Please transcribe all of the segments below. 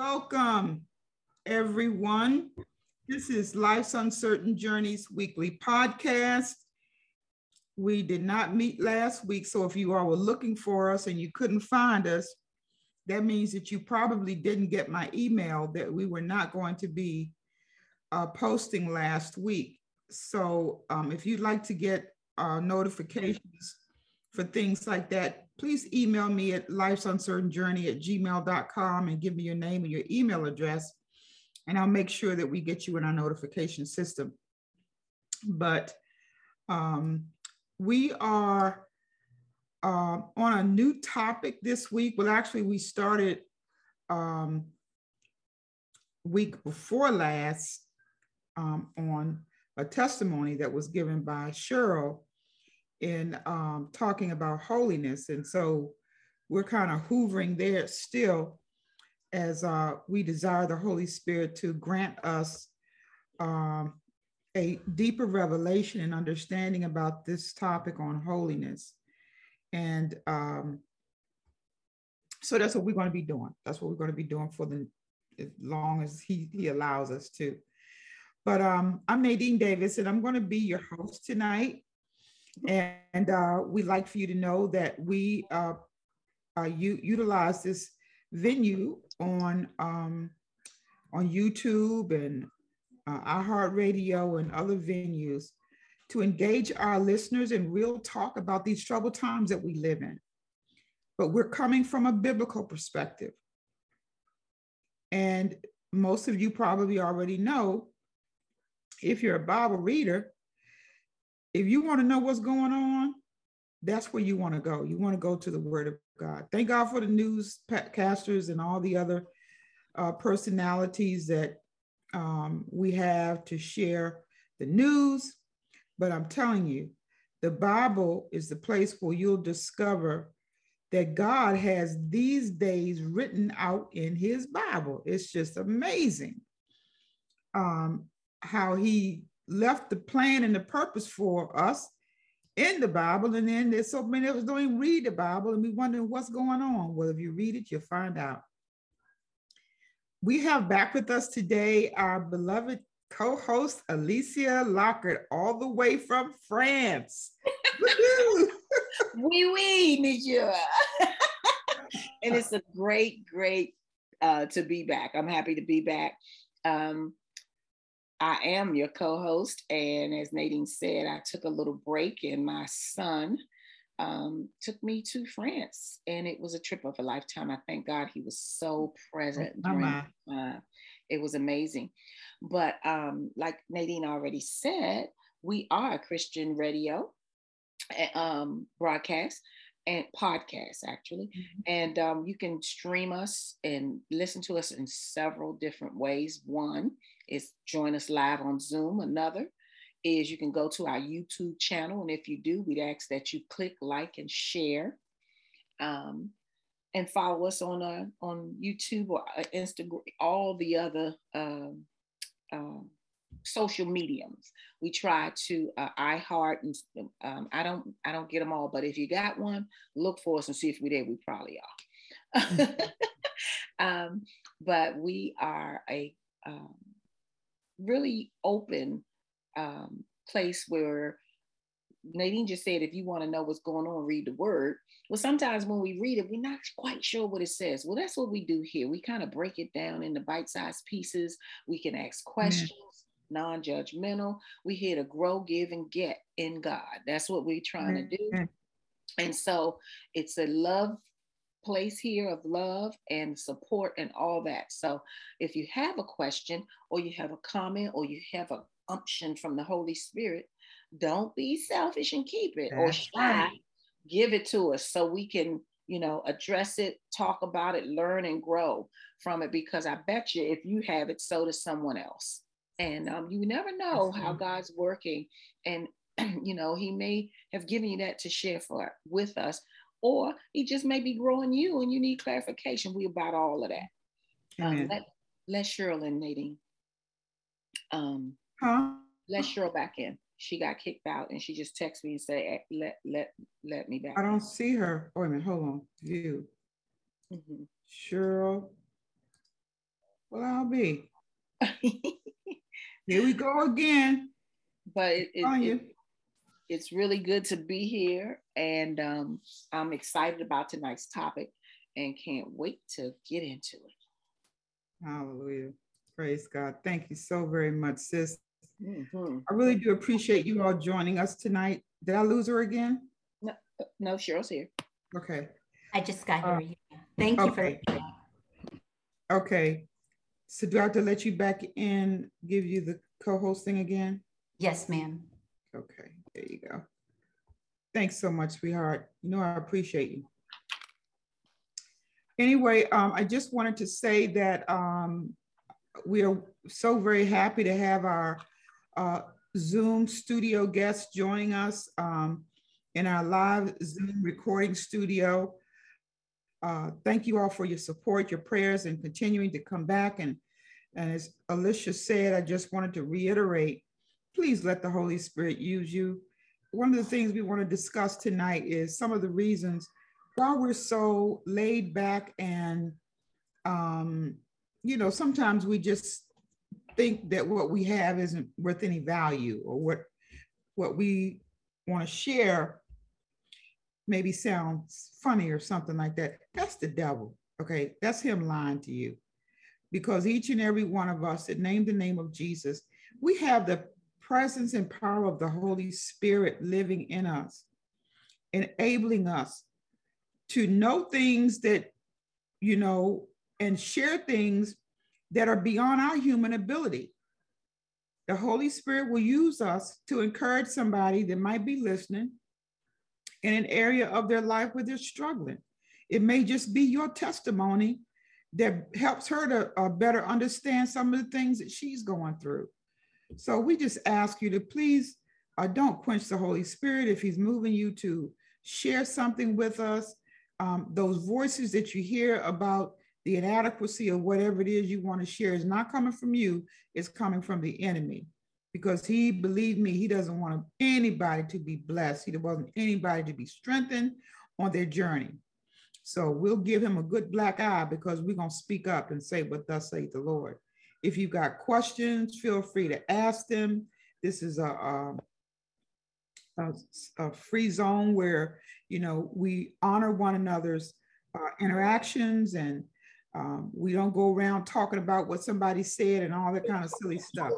Welcome, everyone. This is Life's Uncertain Journeys weekly podcast. We did not meet last week, so if you all were looking for us and you couldn't find us, that means that you probably didn't get my email that we were not going to be uh, posting last week. So um, if you'd like to get uh, notifications for things like that, please email me at life's uncertain journey at gmail.com and give me your name and your email address. And I'll make sure that we get you in our notification system. But um, we are uh, on a new topic this week. Well, actually, we started um, week before last um, on a testimony that was given by Cheryl in um, talking about holiness. And so we're kind of hoovering there still as uh, we desire the Holy Spirit to grant us um, a deeper revelation and understanding about this topic on holiness. And um, so that's what we're going to be doing. That's what we're going to be doing for the as long as he, he allows us to. But um, I'm Nadine Davis, and I'm going to be your host tonight. And uh, we'd like for you to know that we uh, uh, u- utilize this venue on um, on YouTube and uh, iHeartRadio and other venues to engage our listeners in real talk about these troubled times that we live in. But we're coming from a biblical perspective. And most of you probably already know if you're a Bible reader, if you want to know what's going on, that's where you want to go. You want to go to the Word of God. Thank God for the newscasters and all the other uh, personalities that um, we have to share the news. But I'm telling you, the Bible is the place where you'll discover that God has these days written out in His Bible. It's just amazing um, how He left the plan and the purpose for us in the Bible. And then there's so many of us don't even read the Bible and we wondering what's going on. Well, if you read it, you'll find out. We have back with us today our beloved co-host Alicia Lockhart, all the way from France. oui, oui, monsieur. and it's a great, great uh, to be back. I'm happy to be back. Um, I am your co host. And as Nadine said, I took a little break, and my son um, took me to France. And it was a trip of a lifetime. I thank God he was so present. Oh, during, uh, it was amazing. But um, like Nadine already said, we are a Christian radio eh, um, broadcast and podcast actually. Mm-hmm. and um, you can stream us and listen to us in several different ways. One is join us live on zoom. Another is you can go to our youtube channel and if you do we'd ask that you click like and share um, and follow us on uh, on youtube or uh, instagram all the other um, uh, social mediums. We try to uh, iHeart and um, I don't I don't get them all, but if you got one, look for us and see if we're there. We probably are. um, but we are a um, really open um, place where Nadine just said, if you want to know what's going on, read the word. Well, sometimes when we read it, we're not quite sure what it says. Well, that's what we do here. We kind of break it down into bite sized pieces. We can ask questions non judgmental. We're here to grow, give, and get in God. That's what we're trying to do. Mm-hmm. And so it's a love place here of love and support and all that. So if you have a question or you have a comment or you have a unction from the Holy Spirit, don't be selfish and keep it That's or shy. Right. Give it to us so we can, you know, address it, talk about it, learn and grow from it. Because I bet you if you have it, so does someone else and um, you never know how God's working, and you know He may have given you that to share for with us, or He just may be growing you, and you need clarification. We about all of that. Um, let let Cheryl and Nadine. Um, huh? Let Cheryl back in. She got kicked out, and she just texted me and said, "Let let let me back." I don't in. see her. Wait a minute. Hold on. You. Mm-hmm. Cheryl Well, I'll be. Here we go again. But it, it, it, it's really good to be here. And um, I'm excited about tonight's topic and can't wait to get into it. Hallelujah. Praise God. Thank you so very much, sis. Mm-hmm. I really do appreciate you all joining us tonight. Did I lose her again? No, no Cheryl's here. Okay. I just got uh, here. Thank you okay. for. Okay. So do I have to let you back in, give you the co-hosting again? Yes, ma'am. Okay, there you go. Thanks so much, sweetheart. You know I appreciate you. Anyway, um, I just wanted to say that um, we are so very happy to have our uh, Zoom studio guests joining us um, in our live Zoom recording studio. Uh, thank you all for your support, your prayers, and continuing to come back. And, and as Alicia said, I just wanted to reiterate, please let the Holy Spirit use you. One of the things we want to discuss tonight is some of the reasons why we're so laid back and, um, you know, sometimes we just think that what we have isn't worth any value or what what we want to share maybe sounds funny or something like that that's the devil okay that's him lying to you because each and every one of us that name the name of jesus we have the presence and power of the holy spirit living in us enabling us to know things that you know and share things that are beyond our human ability. The Holy Spirit will use us to encourage somebody that might be listening in an area of their life where they're struggling. It may just be your testimony that helps her to uh, better understand some of the things that she's going through. So we just ask you to please uh, don't quench the Holy Spirit if He's moving you to share something with us. Um, those voices that you hear about the inadequacy of whatever it is you want to share is not coming from you, it's coming from the enemy. Because he, believed me, he doesn't want anybody to be blessed. He doesn't want anybody to be strengthened on their journey. So we'll give him a good black eye because we're going to speak up and say what thus saith the Lord. If you've got questions, feel free to ask them. This is a, a, a, a free zone where, you know, we honor one another's uh, interactions and um, we don't go around talking about what somebody said and all that kind of silly stuff.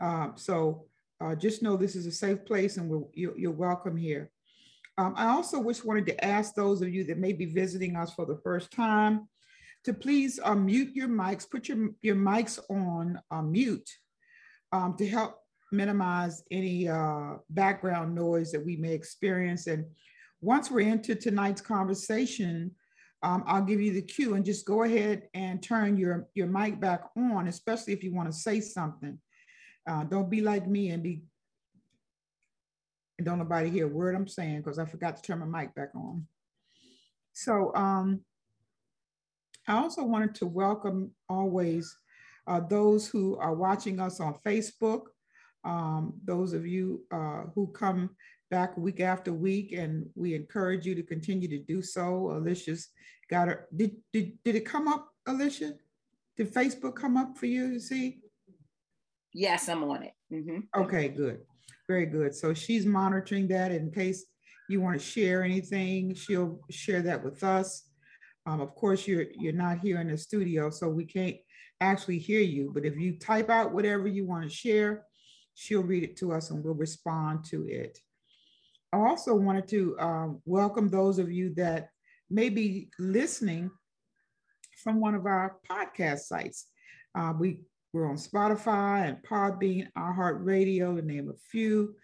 Um, so uh, just know this is a safe place and you're, you're, welcome here. Um, I also just wanted to ask those of you that may be visiting us for the first time to please uh, mute your mics, put your, your mics on uh, mute um, to help minimize any uh, background noise that we may experience. And once we're into tonight's conversation, um, I'll give you the cue and just go ahead and turn your, your mic back on, especially if you want to say something. Uh, don't be like me and be, and don't nobody hear a word I'm saying because I forgot to turn my mic back on. So um, I also wanted to welcome always uh, those who are watching us on Facebook, um, those of you uh, who come back week after week, and we encourage you to continue to do so. Alicia's got her. Did, did, did it come up, Alicia? Did Facebook come up for you to see? Yes, I'm on it. Mm-hmm. Okay, good. Very good. So she's monitoring that in case you want to share anything, she'll share that with us. Um, of course, you're you're not here in the studio, so we can't actually hear you. But if you type out whatever you want to share, she'll read it to us and we'll respond to it. I also wanted to um, welcome those of you that may be listening from one of our podcast sites. Uh, we, we're on Spotify and Podbean, iHeartRadio, to name a few.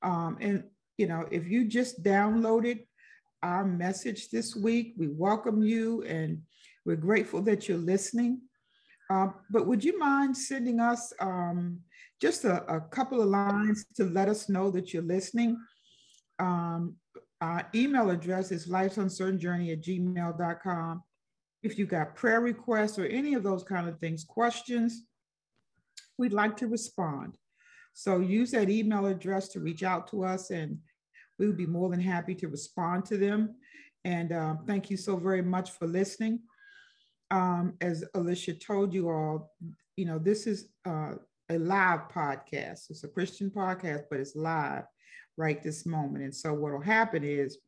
Um, and, you know, if you just downloaded our message this week, we welcome you and we're grateful that you're listening. Uh, but would you mind sending us um, just a, a, couple of lines to let us know that you're listening? Um, our email address is lifesuncertainjourney at gmail.com. If you got prayer requests or any of those kind of things, questions, we'd like to respond. So use that email address to reach out to us and we would be more than happy to respond to them. And uh, thank you so very much for listening. um, as Alicia told you all, you know, this is uh, a live podcast. It's a Christian podcast, but it's live right this moment. And so what will happen is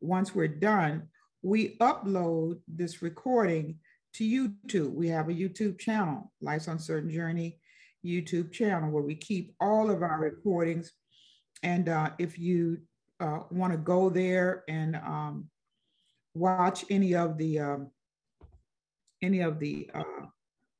once we're done, we upload this recording to YouTube. We have a YouTube channel, Life's Uncertain Journey YouTube channel, where we keep all of our recordings. And uh, if you uh, want to go there and um, watch any of the um, any of the uh,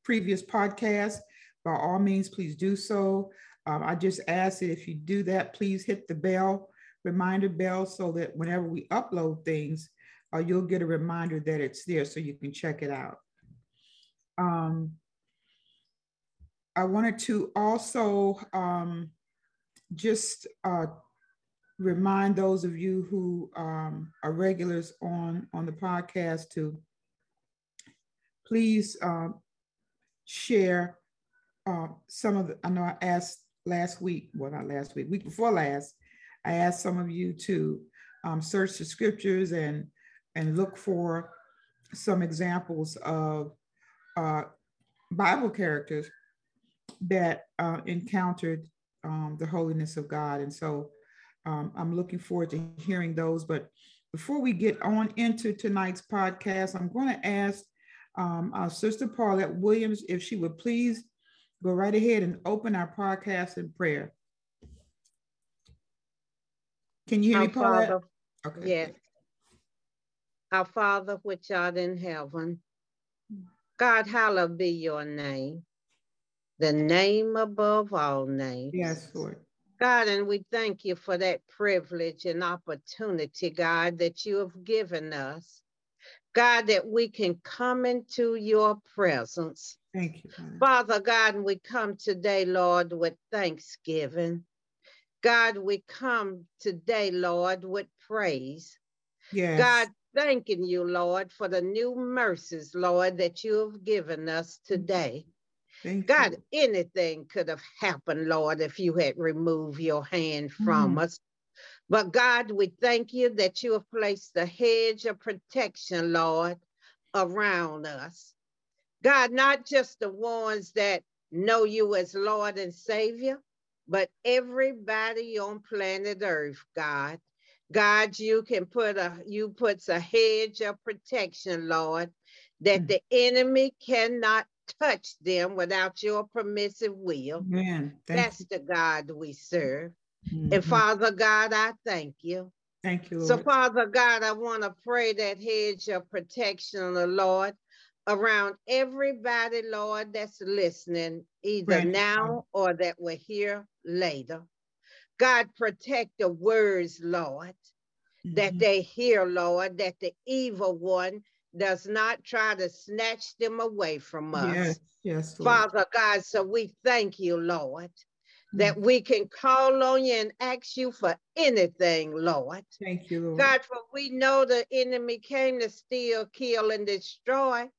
previous podcasts, by all means, please do so. Um, I just ask that if you do that, please hit the bell, reminder bell, so that whenever we upload things, uh, you'll get a reminder that it's there so you can check it out. Um, I wanted to also um, just uh, remind those of you who um, are regulars on, on the podcast to please um, share uh, some of the, I know I asked last week, well, not last week, week before last, I asked some of you to um, search the scriptures and, and look for some examples of uh, Bible characters that uh, encountered um, the holiness of God. And so um, I'm looking forward to hearing those. But before we get on into tonight's podcast, I'm going to ask um, our sister Paulette Williams if she would please go right ahead and open our podcast in prayer. Can you hear our me, Paulette? Father, okay. Yes. Our Father, which art in heaven, God, hallowed be your name, the name above all names. Yes, Lord. God, and we thank you for that privilege and opportunity, God, that you have given us. God, that we can come into your presence. Thank you, Father. Father God, we come today, Lord, with thanksgiving. God, we come today, Lord, with praise. Yes. God, thanking you, Lord, for the new mercies, Lord, that you have given us today. Thank God, you. anything could have happened, Lord, if you had removed your hand from Mm. us. But God, we thank you that you have placed a hedge of protection, Lord, around us. God, not just the ones that know you as Lord and Savior, but everybody on planet Earth, God. God, you can put a you puts a hedge of protection, Lord, that Mm. the enemy cannot touch them without your permissive will. Amen. Thank That's the God we serve. you. And. Father God, I thank you. Thank you, Lord. So, Father God, I want to pray that hedge of protection, the Lord, around everybody, Lord, that's listening, either now or that will hear later. God, protect the words, Lord, that Mhm. they hear, Lord, that the evil one does not try to snatch them away from us. Yes, yes, Lord. Father God, so we thank you, Lord, that Mm. we can call on you and ask you for anything, Lord. Thank you, Lord. God, for we know the enemy came to steal, kill, and destroy.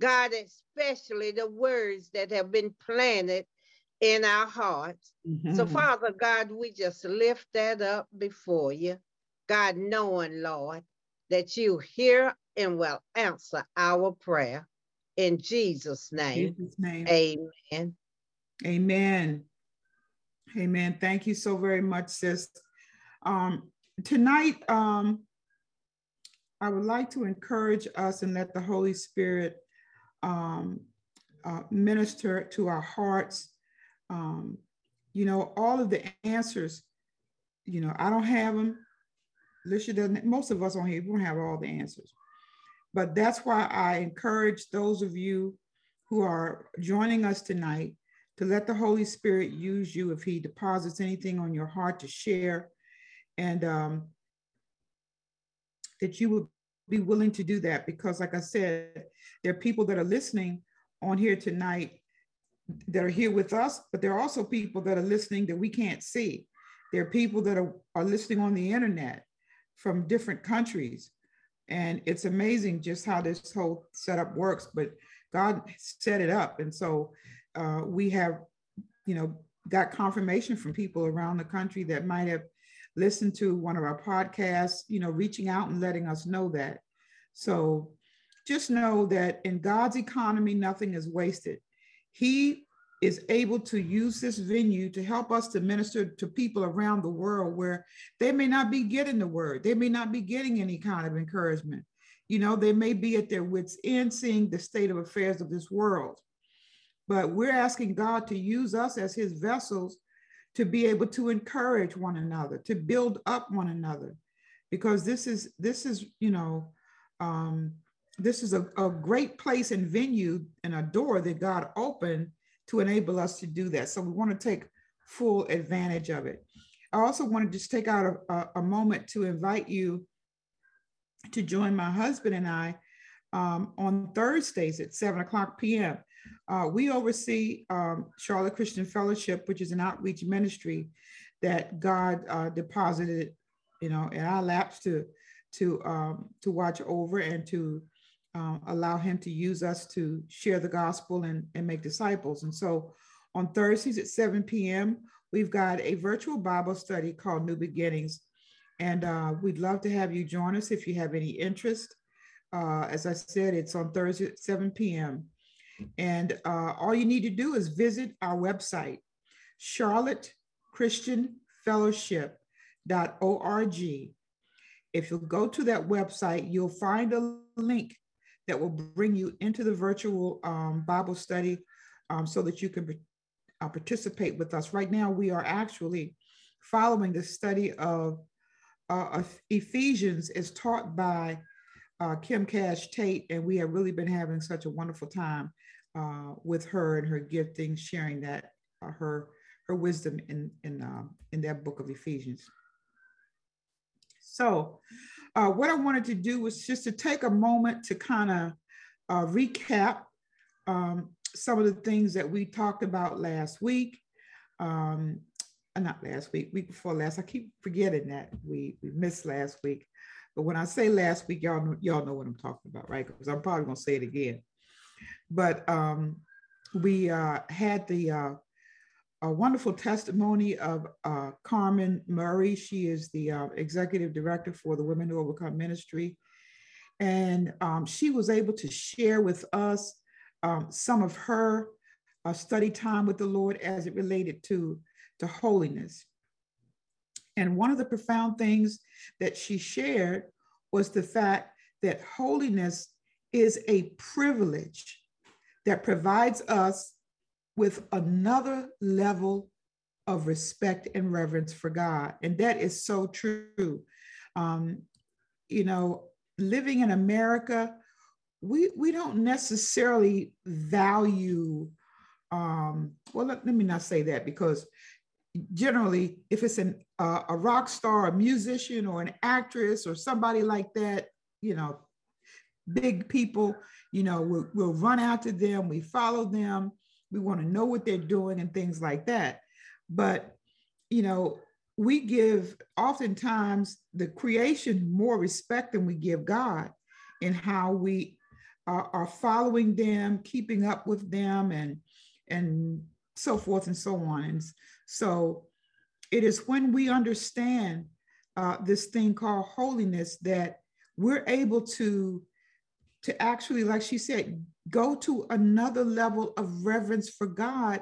God, especially the words that have been planted in our hearts. So, Mhm. Father God, we just lift that up before you. God, knowing, Lord, that you hear and will answer our prayer. In Jesus' name, Jesus' name. amen. Amen. Amen. Thank you so very much, sis. Um, tonight, um, I would like to encourage us and let the Holy Spirit um, uh, minister to our hearts. Um, you know, all of the answers, you know, I don't have them. Alicia doesn't, most of us on here, we don't have all the answers. But that's why I encourage those of you who are joining us tonight to let the Holy Spirit use you if He deposits anything on your heart to share, and um, that you would be willing to do that. Because, like I said, there are people that are listening on here tonight that are here with us, but there are also people that are listening that we can't see. There are people that are, are listening on the internet from different countries. And it's amazing just how this whole setup works, but God set it up. And so uh, we have, you know, got confirmation from people around the country that might have listened to one of our podcasts, you know, reaching out and letting us know that. So just know that in God's economy, nothing is wasted. He is able to use this venue to help us to minister to people around the world where they may not be getting the word, they may not be getting any kind of encouragement. You know, they may be at their wits' end seeing the state of affairs of this world. But we're asking God to use us as his vessels to be able to encourage one another, to build up one another. Because this is, this is, you know, um, this is a, a great place and venue and a door that God opened to enable us to do that. So we want to take full advantage of it. I also want to just take out a, a moment to invite you to join my husband and I um, on Thursdays at 7 o'clock p.m. Uh, we oversee um, Charlotte Christian Fellowship, which is an outreach ministry that God uh, deposited, you know, in our laps to to um, to watch over and to uh, allow Him to use us to share the gospel and, and make disciples. And so, on Thursdays at 7 p.m., we've got a virtual Bible study called New Beginnings, and uh, we'd love to have you join us if you have any interest. Uh, as I said, it's on Thursday at 7 p.m. And uh, all you need to do is visit our website, Charlotte Christian Fellowship.org. If you go to that website, you'll find a link that will bring you into the virtual um, Bible study um, so that you can uh, participate with us. Right now, we are actually following the study of, uh, of Ephesians as taught by uh, Kim Cash Tate, and we have really been having such a wonderful time uh, with her and her gifting, sharing that uh, her her wisdom in in uh, in that book of Ephesians. So, uh, what I wanted to do was just to take a moment to kind of uh, recap um, some of the things that we talked about last week. Um, not last week, week before last. I keep forgetting that we we missed last week. But when I say last week, y'all know, y'all know what I'm talking about, right? Because I'm probably gonna say it again. But um, we uh, had the uh, a wonderful testimony of uh, Carmen Murray. She is the uh, executive director for the Women Who Overcome Ministry. And um, she was able to share with us um, some of her uh, study time with the Lord as it related to, to holiness. And one of the profound things that she shared was the fact that holiness is a privilege that provides us with another level of respect and reverence for God. And that is so true. Um, you know, living in America, we, we don't necessarily value, um, well, let, let me not say that because generally, if it's an, uh, a rock star, a musician, or an actress, or somebody like that, you know, big people, you know, we'll, we'll run after them, we follow them, we want to know what they're doing, and things like that. But, you know, we give oftentimes the creation more respect than we give God in how we are, are following them, keeping up with them, and and so forth and so on. And so it is when we understand uh, this thing called holiness that we're able to to actually like she said go to another level of reverence for god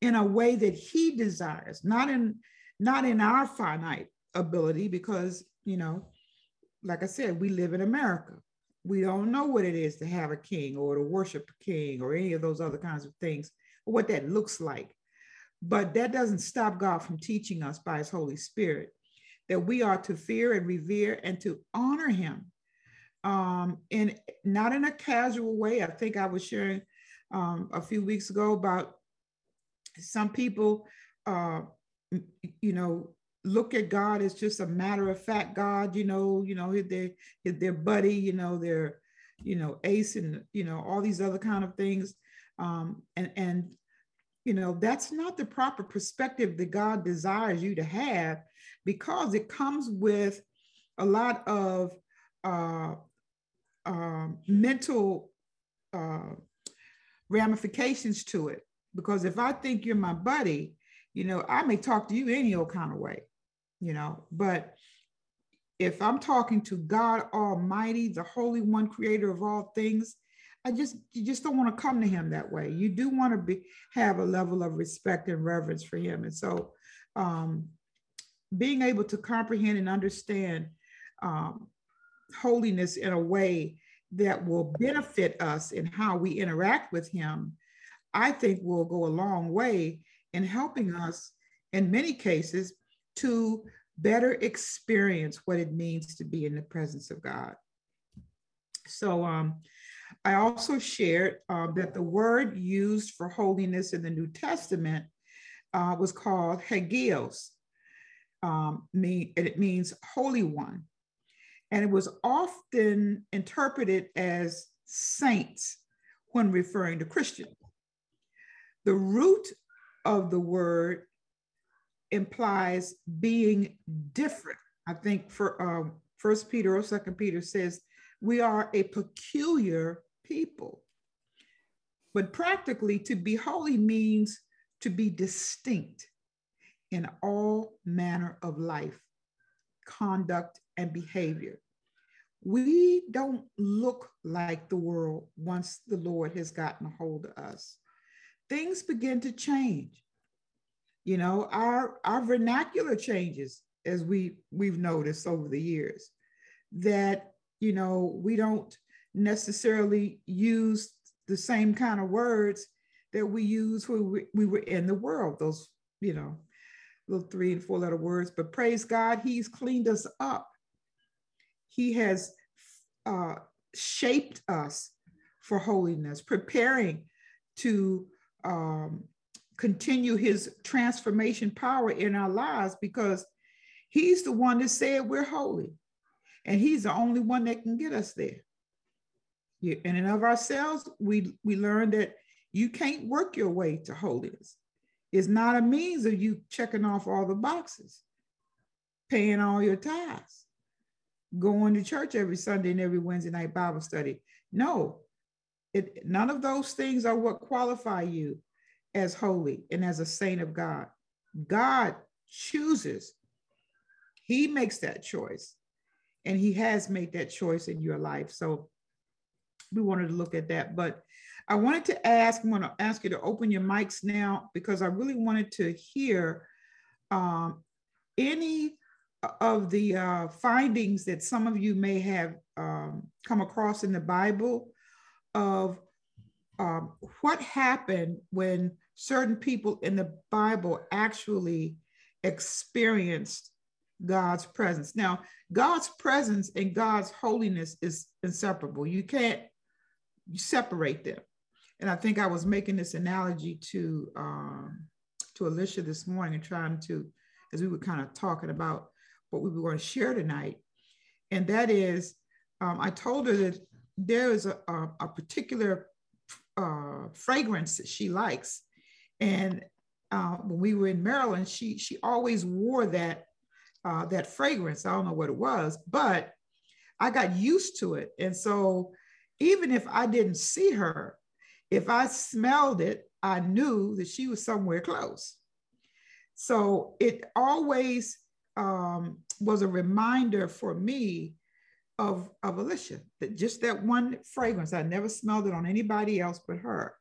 in a way that he desires not in not in our finite ability because you know like i said we live in america we don't know what it is to have a king or to worship a king or any of those other kinds of things or what that looks like but that doesn't stop God from teaching us by his Holy Spirit that we are to fear and revere and to honor him. Um, and not in a casual way. I think I was sharing um, a few weeks ago about some people, uh, you know, look at God as just a matter of fact God, you know, you know, their their buddy, you know, their, you know, ace and you know all these other kind of things, um, and and you know, that's not the proper perspective that God desires you to have because it comes with a lot of uh, uh, mental uh, ramifications to it. Because if I think you're my buddy, you know, I may talk to you any old kind of way, you know, but if I'm talking to God Almighty, the Holy One, Creator of all things, I just you just don't want to come to Him that way. You do want to be have a level of respect and reverence for Him, and so um, being able to comprehend and understand um, holiness in a way that will benefit us in how we interact with Him, I think will go a long way in helping us, in many cases, to better experience what it means to be in the presence of God. So, um, I also shared uh, that the word used for holiness in the New Testament uh, was called hagios, um, mean, and it means holy one. And it was often interpreted as saints when referring to Christians. The root of the word implies being different. I think for um, First Peter or Second Peter says we are a peculiar people. But practically, to be holy means to be distinct in all manner of life, conduct, and behavior. We don't look like the world once the Lord has gotten a hold of us. Things begin to change. You know, our, our vernacular changes as we, we've noticed over the years that, you know, we don't necessarily use the same kind of words that we use when we, we were in the world, those, you know, little three and four letter words. But praise God, He's cleaned us up. He has uh, shaped us for holiness, preparing to um, continue His transformation power in our lives because He's the one that said we're holy. And He's the only one that can get us there in and of ourselves, we, we learn that you can't work your way to holiness. It's not a means of you checking off all the boxes, paying all your tithes, going to church every Sunday and every Wednesday night Bible study. No, it, none of those things are what qualify you as holy and as a saint of God. God chooses, He makes that choice, and He has made that choice in your life. So we wanted to look at that. But I wanted to ask, I'm going to ask you to open your mics now because I really wanted to hear um, any of the uh, findings that some of you may have um, come across in the Bible of um, what happened when certain people in the Bible actually experienced God's presence. Now, God's presence and God's holiness is inseparable. You can't separate them. And I think I was making this analogy to um, to Alicia this morning and trying to, as we were kind of talking about what we were going to share tonight. And that is, um, I told her that there is a, a, a particular uh, fragrance that she likes. And uh, when we were in Maryland, she she always wore that uh, that fragrance. I don't know what it was, but I got used to it. And so even if I didn't see her, if I smelled it, I knew that she was somewhere close. So it always um, was a reminder for me of, of Alicia, that just that one fragrance, I never smelled it on anybody else but her.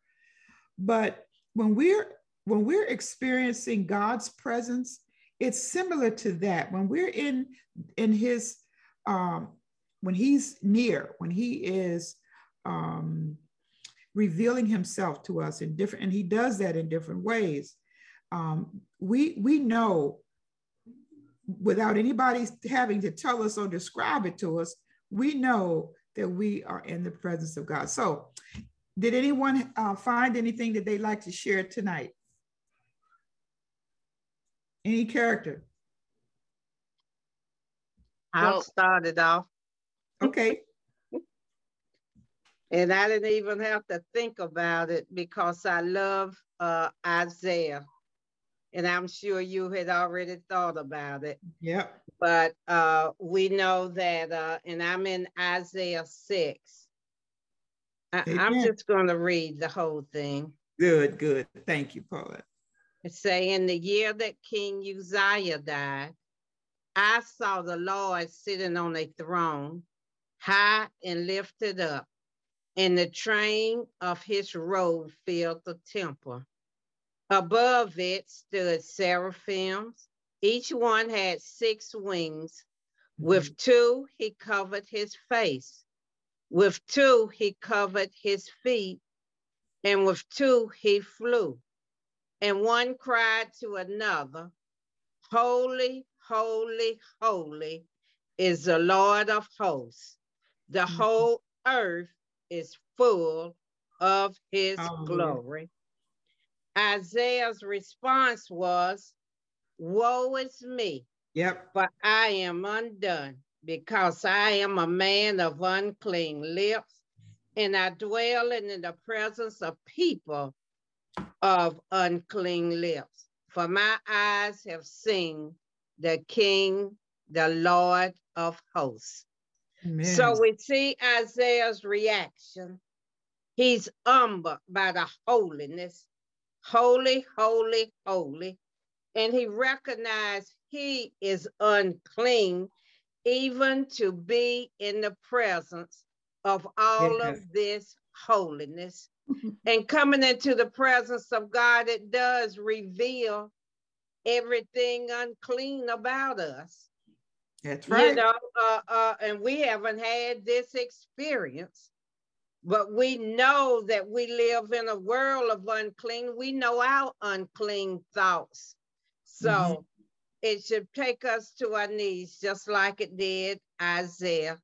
But when we're when we're experiencing God's presence, it's similar to that. When we're in in His, um, when He's near, when He is um, revealing himself to us in different, and he does that in different ways. Um, we we know without anybody having to tell us or describe it to us, we know that we are in the presence of God. So, did anyone uh, find anything that they'd like to share tonight? Any character? I'll start it off. Okay. And I didn't even have to think about it because I love uh, Isaiah. And I'm sure you had already thought about it. Yep. But uh, we know that, uh, and I'm in Isaiah 6. I, am just going to read the whole thing. Good, good. Thank you, Paula. It say, in the year that King Uzziah died, I saw the Lord sitting on a throne, high and lifted up, and the train of his robe filled the temple. Above it stood seraphims. Each one had six wings. With mm-hmm. two, he covered his face. With two, he covered his feet. And with two, he flew. And one cried to another, Holy, holy, holy is the Lord of hosts. The mm-hmm. whole earth is full of his glory. Isaiah's response was, Woe is me. Yep. For I am undone because I am a man of unclean lips and I dwell in the presence of people of unclean lips. For my eyes have seen the King, the Lord of hosts. Amen. So we see Isaiah's reaction. He's humbled by the holiness, holy, holy, holy. And he recognized he is unclean, even to be in the presence of all yes. of this holiness. and coming into the presence of God, it does reveal everything unclean about us. That's right. You know, uh, uh, and we haven't had this experience, but we know that we live in a world of unclean. We know our unclean thoughts. So mm-hmm. it should take us to our knees, just like it did Isaiah.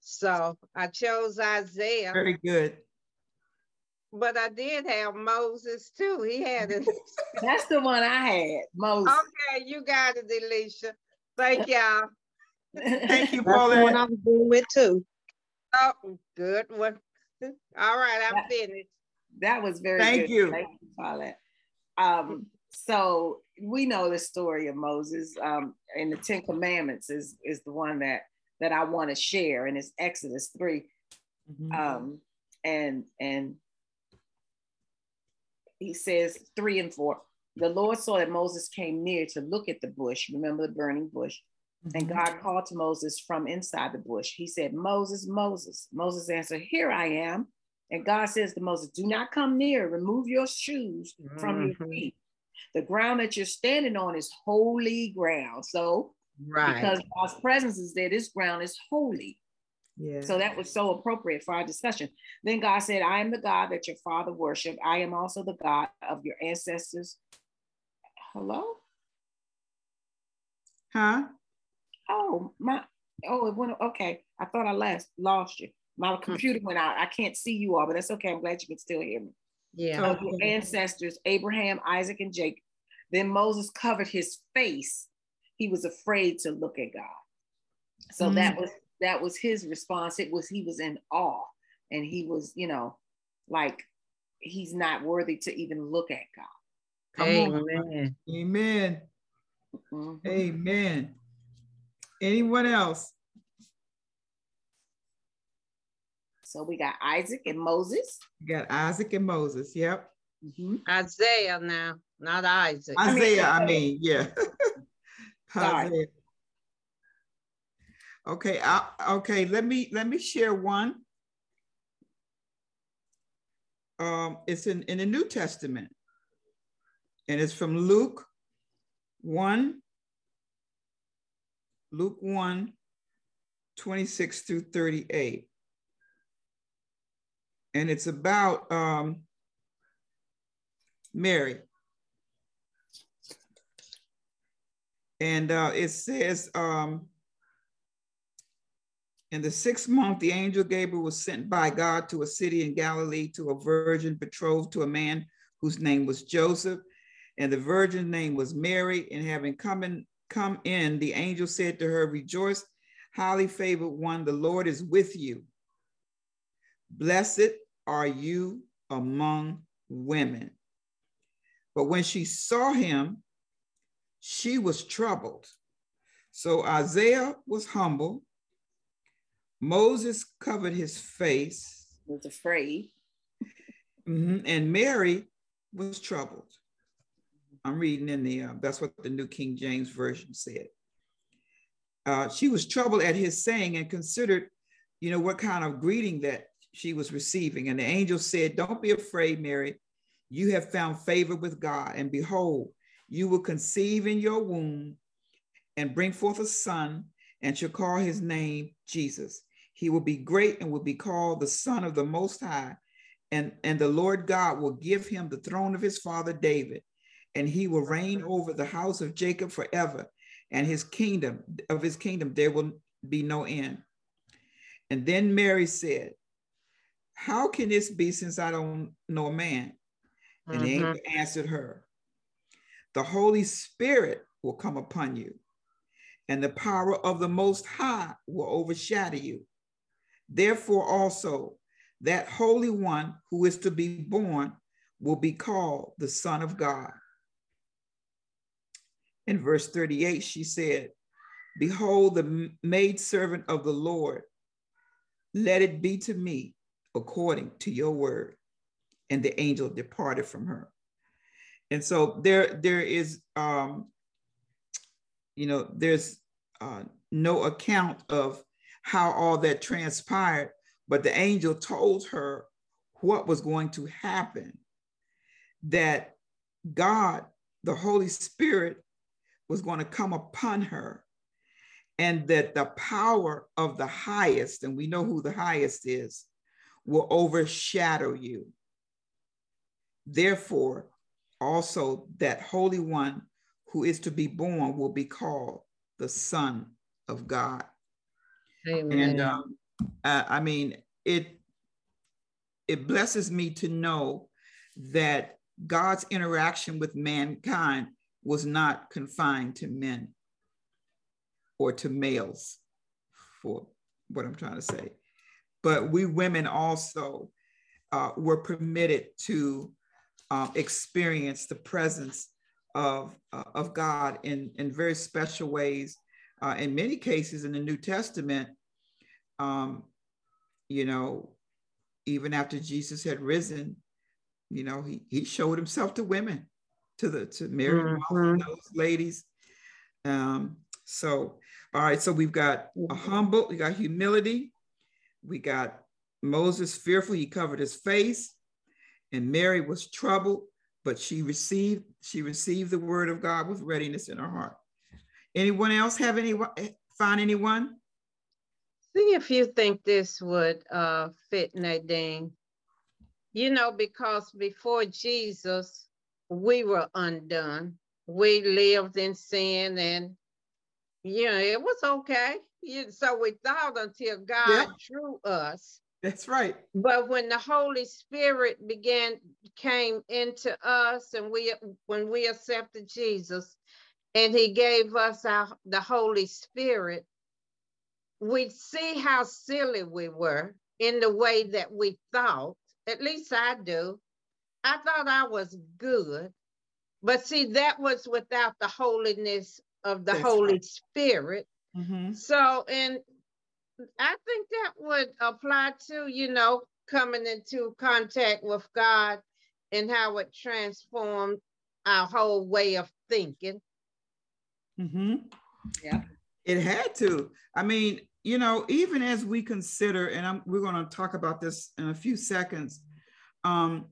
So I chose Isaiah. Very good. But I did have Moses too. He had it. That's the one I had, Moses. Okay, you got it, Alicia. Thank y'all. Thank you, Paulette. That's one I'm doing with too. Oh, good one. All right, I'm that, finished. That was very Thank good. You. Thank you, Paulette. Um, so we know the story of Moses, um, and the Ten Commandments is is the one that that I want to share, and it's Exodus 3 mm-hmm. Um, and and he says three and four. The Lord saw that Moses came near to look at the bush. Remember the burning bush. Mm-hmm. And God called to Moses from inside the bush. He said, Moses, Moses. Moses answered, Here I am. And God says to Moses, Do not come near. Remove your shoes mm-hmm. from your mm-hmm. feet. The ground that you're standing on is holy ground. So, right. because God's presence is there, this ground is holy. Yeah. So that was so appropriate for our discussion. Then God said, I am the God that your father worshiped. I am also the God of your ancestors. Hello? Huh? Oh, my. Oh, it went. Okay. I thought I last lost you. My hmm. computer went out. I can't see you all, but that's okay. I'm glad you can still hear me. Yeah. Of your ancestors, Abraham, Isaac, and Jacob. Then Moses covered his face. He was afraid to look at God. So mm-hmm. that was that was his response. It was he was in awe and he was, you know, like he's not worthy to even look at God. Come Amen. On. Amen. Mm-hmm. Amen. Anyone else? So we got Isaac and Moses. We got Isaac and Moses. Yep. Mm-hmm. Isaiah now, not Isaac. Isaiah, I mean, yeah. Isaiah. Okay, I, okay. Let me let me share one. Um, it's in in the New Testament, and it's from Luke one. Luke 1, 26 through 38. And it's about um, Mary. And uh, it says, um, in the sixth month, the angel Gabriel was sent by God to a city in Galilee to a virgin betrothed to a man whose name was Joseph. And the virgin's name was Mary. And having come in, come in, the angel said to her, Rejoice, highly favored one, the Lord is with you. Blessed are you among women. But when she saw him, she was troubled. So Isaiah was humble Moses covered his face. Was afraid. Mm-hmm. And Mary was troubled. I'm reading in the, uh, that's what the New King James Version said. uh, she was troubled at his saying and considered, you know, what kind of greeting that she was receiving. And the angel said, Don't be afraid, Mary. You have found favor with God. And behold, you will conceive in your womb and bring forth a son and shall call his name Jesus. He will be great and will be called the Son of the Most High. And, and the Lord God will give him the throne of his father David, and he will reign over the house of Jacob forever, and his kingdom, of his kingdom, there will be no end. And then Mary said, How can this be since I don't know a man? And mm-hmm. the angel answered her, The Holy Spirit will come upon you and the power of the Most High will overshadow you. Therefore, also, that Holy One who is to be born will be called the Son of God. In verse 38, she said, Behold, the maidservant of the Lord, let it be to me according to your word. And the angel departed from her. And so there, there is um, you know, there's uh, no account of how all that transpired, but the angel told her what was going to happen that God, the Holy Spirit, was going to come upon her, and that the power of the highest, and we know who the highest is, will overshadow you. Therefore, also that Holy One who is to be born will be called the Son of God. Amen. And um, uh, I mean, it it blesses me to know that God's interaction with mankind was not confined to men or to males, for what I'm trying to say. But we women also uh, were permitted to uh, experience the presence of, uh, of God in, in very special ways. Uh, in many cases in the New Testament, um, you know, even after Jesus had risen, you know, he, he showed himself to women, to the to Mary mm-hmm. those ladies. Um, so, all right, so we've got a humble, we got humility, we got Moses fearful, he covered his face, and Mary was troubled but she received she received the word of God with readiness in her heart. Anyone else have any find anyone? See if you think this would uh, fit Nadine. You know, because before Jesus, we were undone. We lived in sin and you know, it was okay. So we thought until God yeah. drew us that's right. But when the Holy Spirit began came into us and we when we accepted Jesus and he gave us our, the Holy Spirit, we see how silly we were in the way that we thought. At least I do. I thought I was good. But see, that was without the holiness of the That's Holy right. Spirit. Mm-hmm. So, and I think that would apply to, you know, coming into contact with God and how it transformed our whole way of thinking. Mm-hmm. Yeah. It had to. I mean, you know, even as we consider, and I'm, we're going to talk about this in a few seconds, um,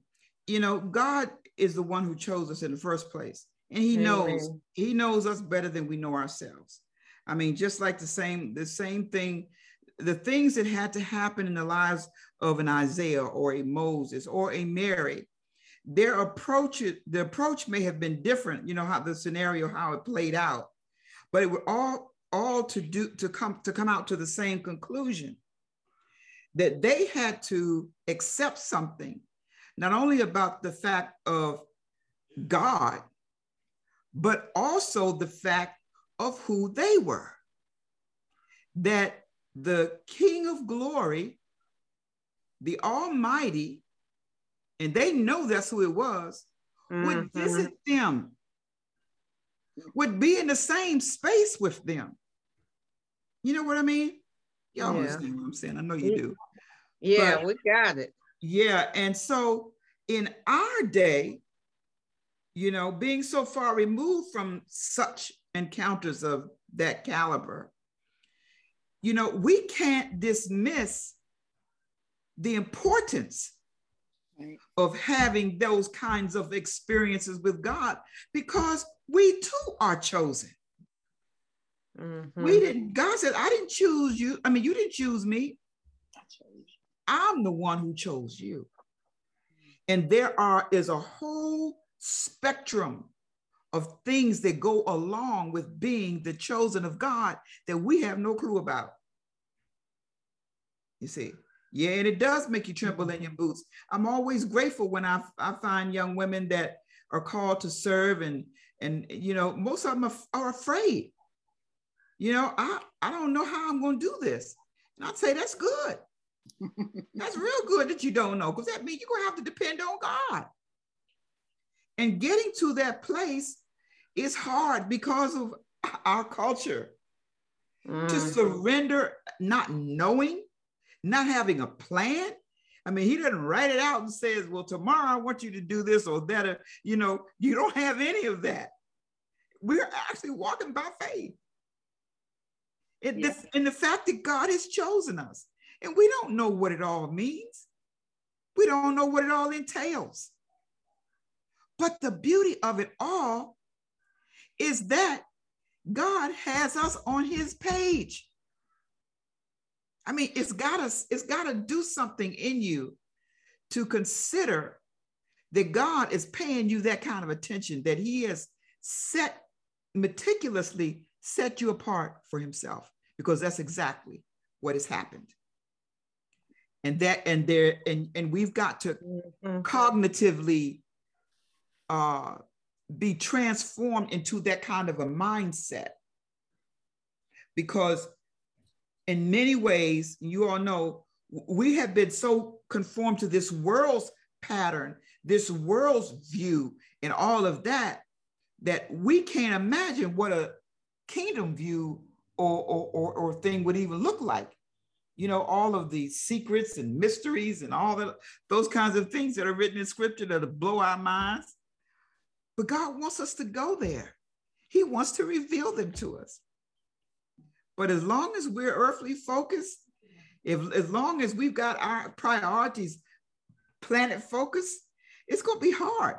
you know, God is the one who chose us in the first place. And he Amen. knows, he knows us better than we know ourselves. I mean, just like the same, the same thing the things that had to happen in the lives of an Isaiah or a Moses or a Mary, their approach, the approach may have been different, you know, how the scenario, how it played out, but it were all, all to do, to come, to come out to the same conclusion that they had to accept something, not only about the fact of God, but also the fact of who they were. That the King of glory, the Almighty, and they know that's who it was, mm-hmm. would visit them, would be in the same space with them. You know what I mean? Y'all yeah. understand what I'm saying? I know you do. Yeah, but, we got it. Yeah. And so in our day, you know, being so far removed from such encounters of that caliber, you know, we can't dismiss the importance right. of having those kinds of experiences with God because we too are chosen. Mm-hmm. We didn't, God said, I didn't choose you. I mean, you didn't choose me. I'm the one who chose you. And there are is a whole spectrum of things that go along with being the chosen of God that we have no clue about. You see, yeah, and it does make you tremble in your boots. I'm always grateful when I, I find young women that are called to serve and and you know most of them are, afraid. You know, I I don't know how I'm going to do this, and I'd say that's good. That's real good that you don't know because that means you're going to have to depend on God. And getting to that place is hard because of our culture. Mm. To surrender, not knowing, not having a plan. I mean, he doesn't write it out and says, well, tomorrow I want you to do this or that. You know, you don't have any of that. We're actually walking by faith. In, the, in the fact that God has chosen us. And we don't know what it all means. We don't know what it all entails. But the beauty of it all is that God has us on his page. I mean, it's gotta, it's gotta do something in you to consider that God is paying you that kind of attention, that he has set meticulously set you apart for himself, because that's exactly what has happened. And that, and there, and, and we've got to mm-hmm. cognitively uh, be transformed into that kind of a mindset. Because in many ways, you all know, we have been so conformed to this world's pattern, this world's view, and all of that, that we can't imagine what a kingdom view or, or, or, or thing would even look like. You know, all of the secrets and mysteries and all the, those kinds of things that are written in scripture that blow our minds. But God wants us to go there. He wants to reveal them to us. But as long as we're earthly focused, if as long as we've got our priorities planet focused, it's going to be hard.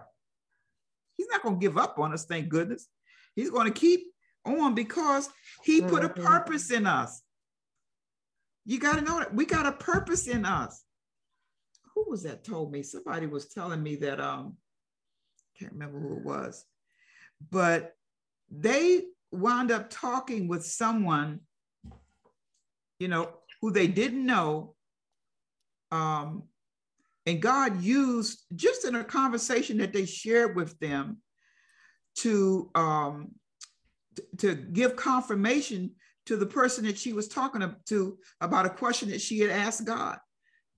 He's not going to give up on us, thank goodness. He's going to keep on because he put a mm-hmm. purpose in us. You got to know that we got a purpose in us. Who was that told me? Somebody was telling me that um can't remember who it was, but they wound up talking with someone, you know, who they didn't know. Um, and God used just in a conversation that they shared with them to um, to give confirmation to the person that she was talking to about a question that she had asked God.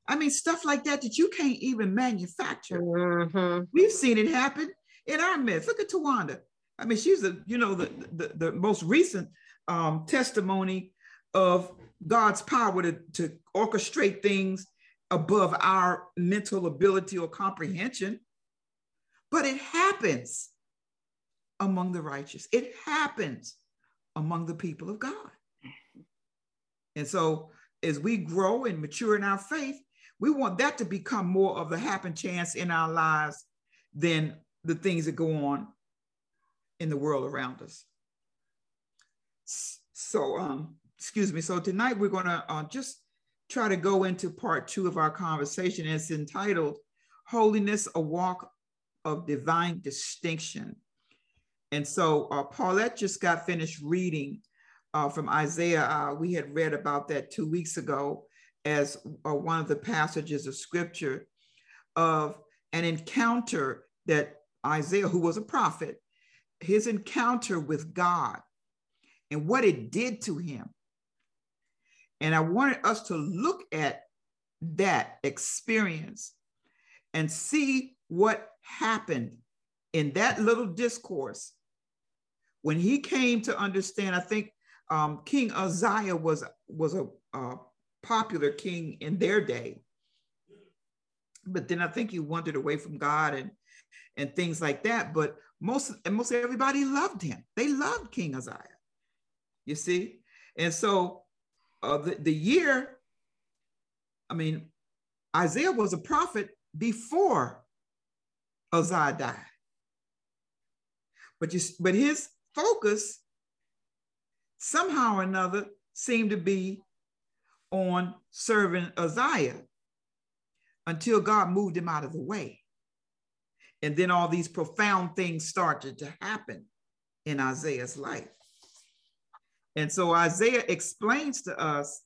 I mean, stuff like that that you can't even manufacture. Mm-hmm. We've seen it happen in our midst. Look at Tawanda. I mean, she's the, you know, the, the, the most recent um, testimony of God's power to, to orchestrate things above our mental ability or comprehension. But it happens among the righteous. It happens among the people of God. And so as we grow and mature in our faith, we want that to become more of the happen chance in our lives than the things that go on in the world around us. So, um, excuse me. So tonight we're going to uh, just try to go into part two of our conversation. It's entitled Holiness, a Walk of Divine Distinction. And so uh, Paulette just got finished reading uh, from Isaiah. Uh, we had read about that two weeks ago as uh, one of the passages of scripture of an encounter that Isaiah, who was a prophet, his encounter with God and what it did to him. And I wanted us to look at that experience and see what happened in that little discourse when he came to understand. I think um, King Uzziah was was a, a popular king in their day. But then I think he wandered away from God and and things like that. But most and most everybody loved him. They loved King Uzziah. You see? And so uh, the, the year, I mean, Isaiah was a prophet before Uzziah died. But, you, but his focus somehow or another seemed to be on serving Uzziah until God moved him out of the way. And then all these profound things started to happen in Isaiah's life. And so Isaiah explains to us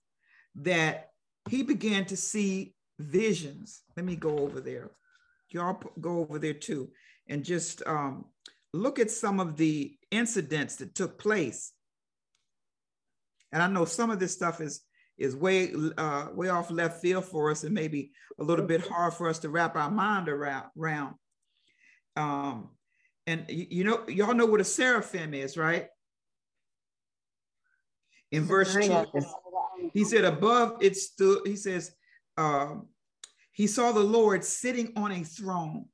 that he began to see visions. Let me go over there. Y'all go over there too and just um, look at some of the incidents that took place. And I know some of this stuff is is way uh, way off left field for us and maybe a little bit hard for us to wrap our mind around. around. Um, and you know, y'all know what a seraphim is, right? In verse two, he said, above it stood, he says, um, he saw the Lord sitting on a throne,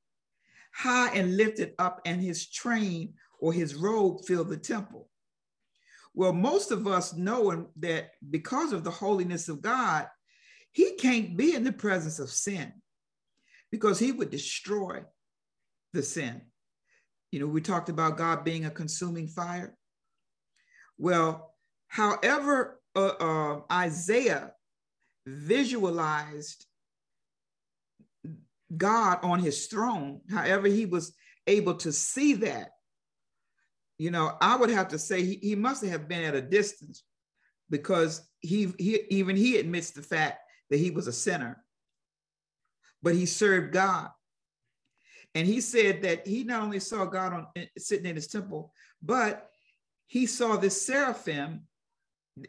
high and lifted up, and his train or his robe filled the temple. Well, most of us know that because of the holiness of God, he can't be in the presence of sin because he would destroy the sin. You know, we talked about God being a consuming fire. Well, however, uh, uh, Isaiah visualized God on his throne, however, he was able to see that, you know, I would have to say he, he must have been at a distance because he, he even he admits the fact that he was a sinner, but he served God. And he said that he not only saw God on sitting in his temple, but he saw this seraphim,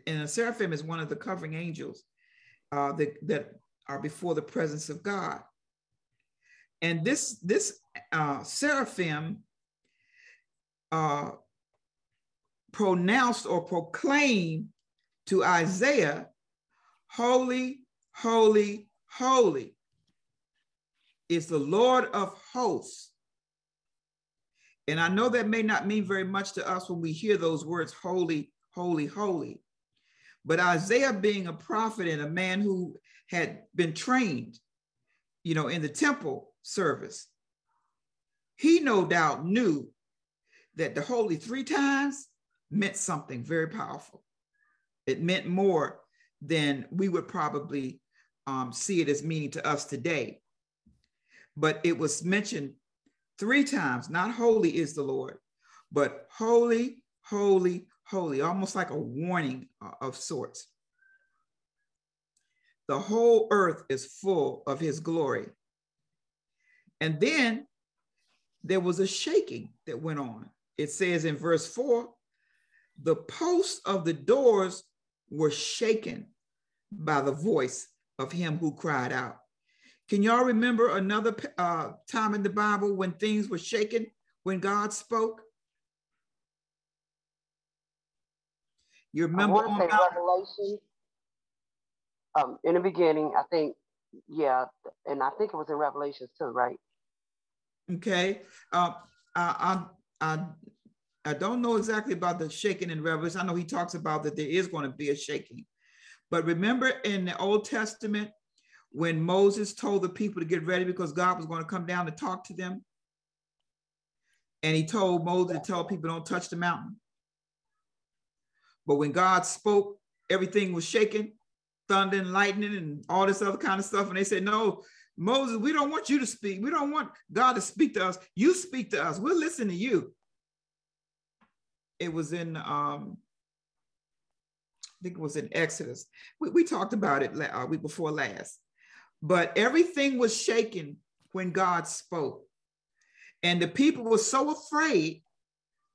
and a seraphim is one of the covering angels uh, that, that are before the presence of God. And this, this uh, seraphim uh, pronounced or proclaimed to Isaiah, Holy, holy, holy is the Lord of hosts. And I know that may not mean very much to us when we hear those words, holy, holy, holy. But Isaiah, being a prophet and a man who had been trained, you know, in the temple service, he no doubt knew that the holy three times meant something very powerful. It meant more than we would probably um, see it as meaning to us today but it was mentioned three times not holy is the Lord, but holy, holy, holy, almost like a warning uh, of sorts. The whole earth is full of his glory. And then there was a shaking that went on. It says in verse four, the posts of the doors were shaken by the voice of him who cried out. Can y'all remember another uh, time in the Bible when things were shaken when God spoke? You remember say Revelation. Um, in the beginning, I think, yeah, and I think it was in Revelations too, right? Okay. Uh, I, I, I, don't know exactly about the shaking in Revelation. I know he talks about that there is going to be a shaking. But remember in the Old Testament, when Moses told the people to get ready because God was going to come down to talk to them. And he told Moses to tell people don't touch the mountain. But when God spoke, everything was shaking, thunder and lightning and all this other kind of stuff. And they said, No, Moses, we don't want you to speak. We don't want God to speak to us. You speak to us. We'll listen to you. It was in um, I think it was in Exodus. We, we talked about it uh, week before last. But everything was shaken when God spoke. And the people were so afraid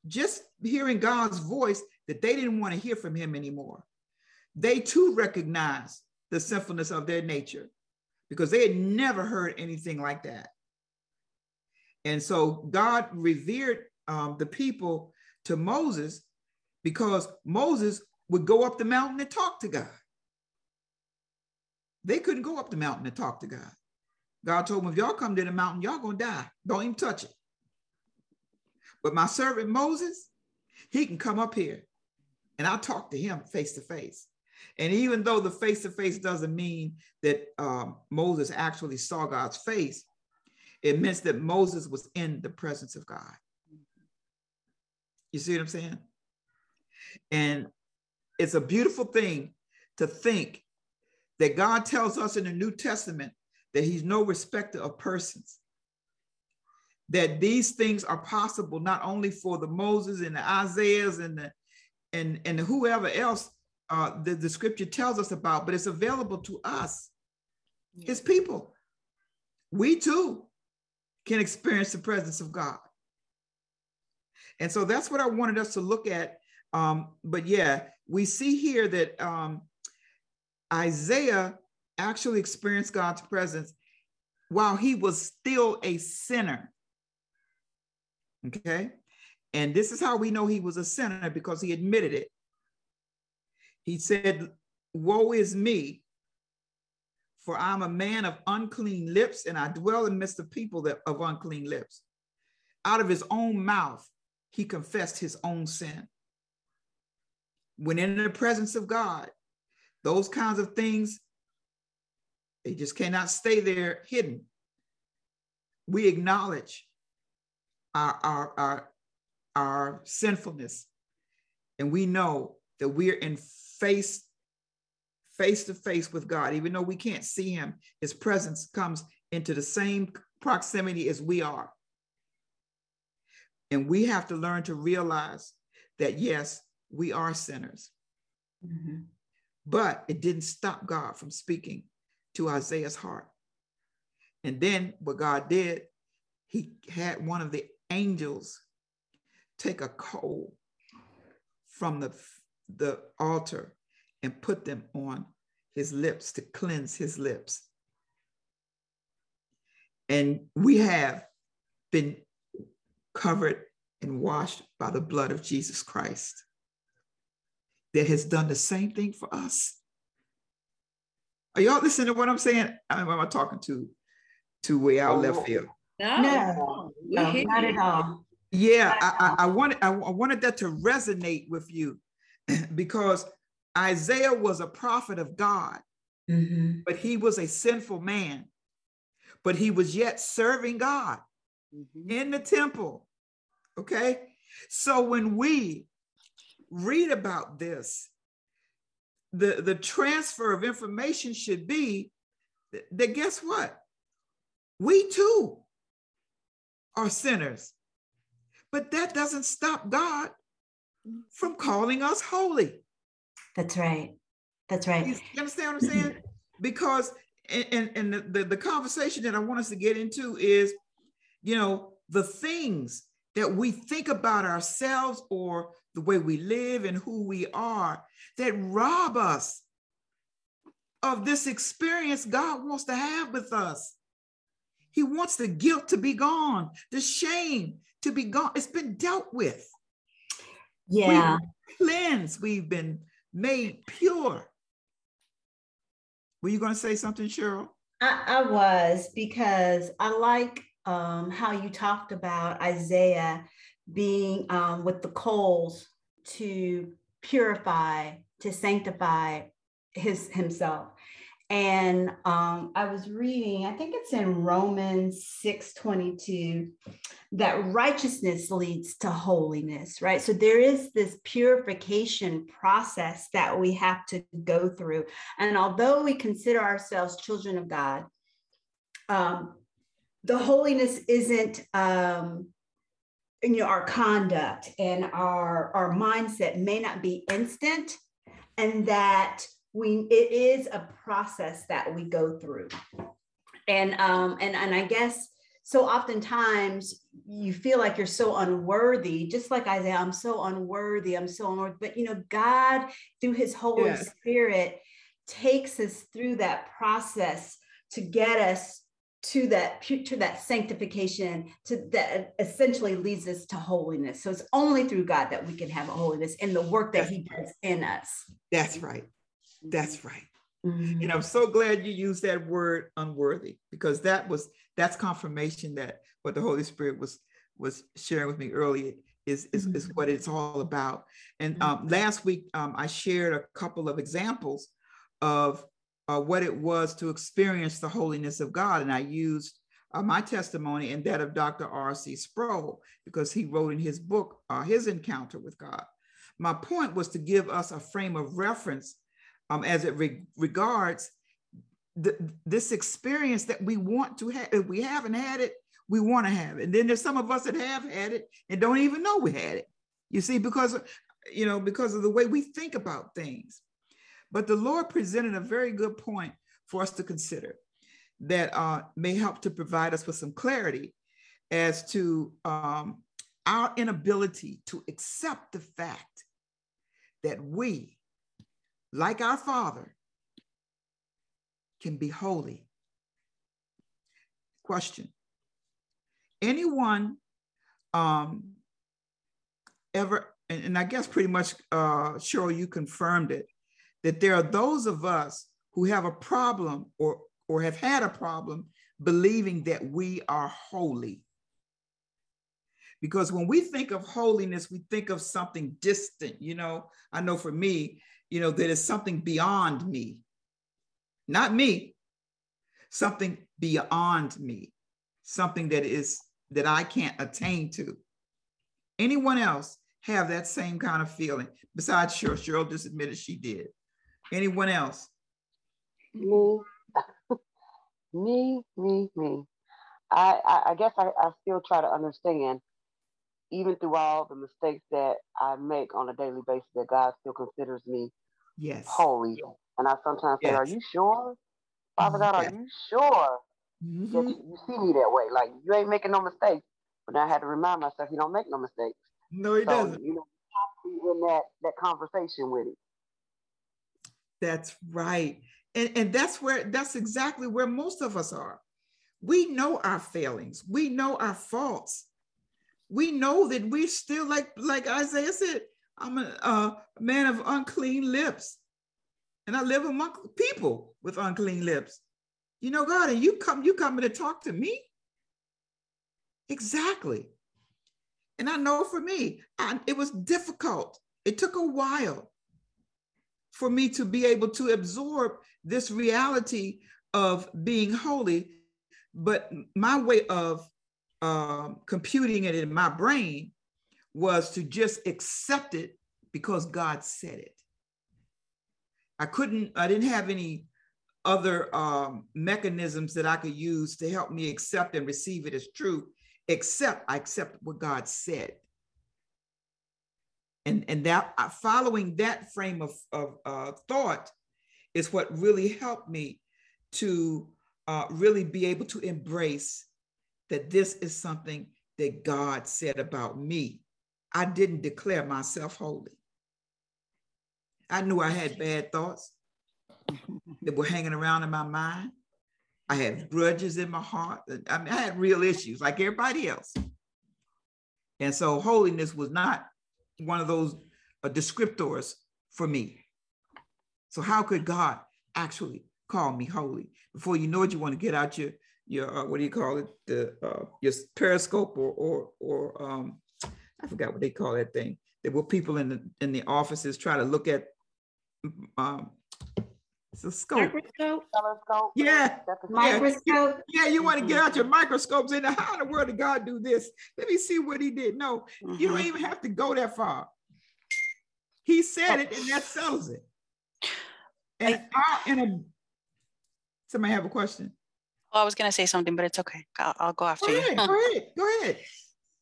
just hearing God's voice that they didn't want to hear from him anymore. They too recognized the sinfulness of their nature because they had never heard anything like that. And so God revered um, the people to Moses because Moses would go up the mountain and talk to God. They couldn't go up the mountain and talk to God. God told them, if y'all come to the mountain, y'all gonna die. Don't even touch it. But my servant Moses, he can come up here and I'll talk to him face to face. And even though the face to face doesn't mean that um, Moses actually saw God's face, it means that Moses was in the presence of God. You see what I'm saying? And it's a beautiful thing to think that God tells us in the New Testament that He's no respecter of persons. That these things are possible not only for the Moses and the Isaiahs and the and, and whoever else uh, the, the scripture tells us about, but it's available to us, his people. We too can experience the presence of God. And so that's what I wanted us to look at. Um, but yeah, we see here that um, Isaiah actually experienced God's presence while he was still a sinner. Okay. And this is how we know he was a sinner because he admitted it. He said, Woe is me, for I'm a man of unclean lips, and I dwell in midst of people that, of unclean lips. Out of his own mouth, he confessed his own sin. When in the presence of God, those kinds of things, they just cannot stay there hidden. We acknowledge our, our, our, our sinfulness, and we know that we're in face face to face with God, even though we can't see him, his presence comes into the same proximity as we are. And we have to learn to realize that, yes, we are sinners. Mm-hmm. But it didn't stop God from speaking to Isaiah's heart. And then what God did, he had one of the angels take a coal from the the altar and put them on his lips to cleanse his lips. And we have been covered and washed by the blood of Jesus Christ that has done the same thing for us. Are y'all listening to what I'm saying? i'm I talking to to way out left field? No, no, no not at all. Yeah, I, I, I wanted I wanted that to resonate with you because Isaiah was a prophet of God, mm-hmm. but he was a sinful man, but he was yet serving God mm-hmm. in the temple. Okay. So when we read about this, the, the transfer of information should be that, that guess what? We too are sinners. But that doesn't stop God from calling us holy. That's right. That's right. You understand what I'm saying? because and, and the, the, the conversation that I want us to get into is, you know, the things that we think about ourselves or the way we live and who we are that rob us of this experience God wants to have with us. He wants the guilt to be gone, the shame to be gone. It's been dealt with. Yeah. We've cleansed, we've been made pure. Were you going to say something, Cheryl? I, I was because I like um, how you talked about Isaiah being um, with the coals to purify, to sanctify his himself. And um, I was reading, I think it's in Romans 6 22, that righteousness leads to holiness, right? So there is this purification process that we have to go through. And although we consider ourselves children of God, um, the holiness isn't um, you know our conduct and our our mindset may not be instant and that we it is a process that we go through. And um and and i guess so oftentimes you feel like you're so unworthy just like isaiah i'm so unworthy i'm so unworthy but you know god through his holy yeah. spirit takes us through that process to get us to that to that sanctification to that essentially leads us to holiness. So it's only through god that we can have holiness in the work that he does in us. That's right that's right. Mm-hmm. And I'm so glad you used that word unworthy because that was that's confirmation that what the Holy Spirit was was sharing with me earlier is, is, is what it's all about. And um, last week, um, I shared a couple of examples of uh, what it was to experience the holiness of God. And I used uh, my testimony and that of Dr. R.C. Sproul, because he wrote in his book uh, his encounter with God. My point was to give us a frame of reference um, as it re- regards this experience that we want to have. If we haven't had it, we want to have it. And then there's some of us that have had it and don't even know we had it. You see, because you know, because of the way we think about things. But the Lord presented a very good point for us to consider that uh, may help to provide us with some clarity as to um, our inability to accept the fact that we, like our Father, can be holy. Question Anyone um, ever, and, and, I guess pretty much, uh, Cheryl, you confirmed it, that there are those of us who have a problem or or have had a problem believing that we are holy. Because when we think of holiness, we think of something distant. You know, I know for me, you know, that is something beyond me, not me, something beyond me, something that is that I can't attain to. Anyone else have that same kind of feeling? Besides Cheryl, Cheryl just admitted she did. Anyone else? Me, me, me, me. I, I, I guess I, I still try to understand, even through all the mistakes that I make on a daily basis, that God still considers me yes holy. And I sometimes yes. say, Are you sure? Father God, yes. are you sure mm-hmm. that you, you, see me that way? Like you ain't making no mistakes. But I had to remind myself, you don't make no mistakes. No, he so, doesn't. You know, in that that conversation with him. That's right. And, and that's where that's exactly where most of us are. We know our failings, we know our faults. We know that we're still like like Isaiah said, I'm a, a man of unclean lips. And I live among people with unclean lips. You know, God, and you come, you coming to talk to me? Exactly. And I know for me, I, it was difficult. It took a while for me to be able to absorb this reality of being holy. But my way of um, computing it in my brain was to just accept it because God said it. I couldn't, I didn't have any other um, mechanisms that I could use to help me accept and receive it as true, except I accept what God said and and that uh, following that frame of, of uh, thought is what really helped me to uh, really be able to embrace that this is something that God said about me. I didn't declare myself holy. I knew I had bad thoughts that were hanging around in my mind. I had grudges in my heart. I mean, I had real issues like everybody else. And so holiness was not one of those uh, descriptors for me. So how could God actually call me holy? Before you know it, you want to get out your your uh, what do you call it? The uh, your periscope or or or um, I forgot what they call that thing. There were people in the in the offices try to look at um, it's a scope. Microscope. Telescope. Yeah. Microscope. Yeah, you want to get out your microscopes and how in the world did God do this? Let me see what he did. No, mm-hmm. you don't mm-hmm. even have to go that far. He said it and that settles it. And I, in a somebody have a question. Well, I was gonna say something, but it's okay. I'll, I'll go after go ahead, you. go ahead. Go ahead.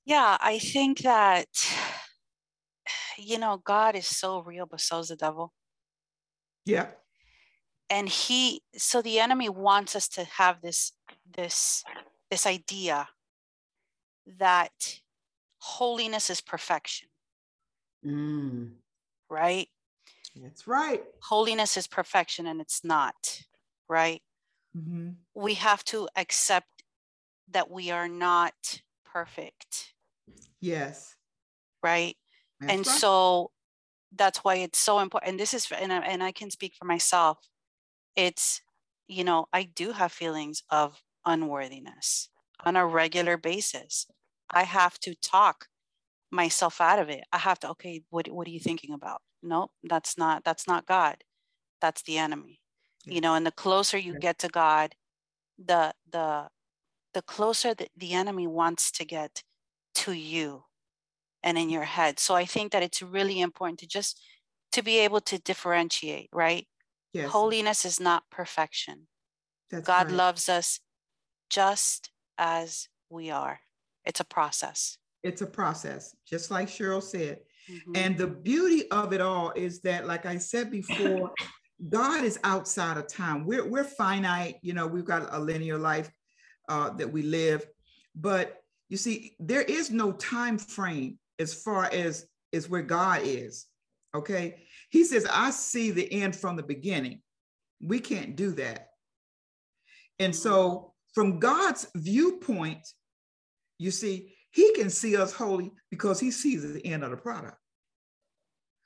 Yeah, I think that you know, God is so real, but so is the devil. Yeah and he so the enemy wants us to have this this this idea that holiness is perfection mm. right that's right holiness is perfection and it's not right mm-hmm. we have to accept that we are not perfect yes right that's and right. so that's why it's so important and this is and I, and I can speak for myself it's you know i do have feelings of unworthiness on a regular basis i have to talk myself out of it. I have to, okay, what, what are you thinking about? Nope, that's not, that's not God. That's the enemy. You know, and the closer you get to God, the the the closer that the enemy wants to get to you and in your head. So I think that it's really important to just to be able to differentiate, right? Yes. Holiness is not perfection. That's God right. loves us just as we are. It's a process. It's a process, just like Cheryl said. Mm-hmm. And the beauty of it all is that, like I said before, God is outside of time. We're, we're finite, you know, we've got a linear life uh, that we live. But you see, there is no time frame as far as, as where God is. Okay. He says, I see the end from the beginning. We can't do that. And so, from God's viewpoint, you see, he can see us holy because he sees the end of the product.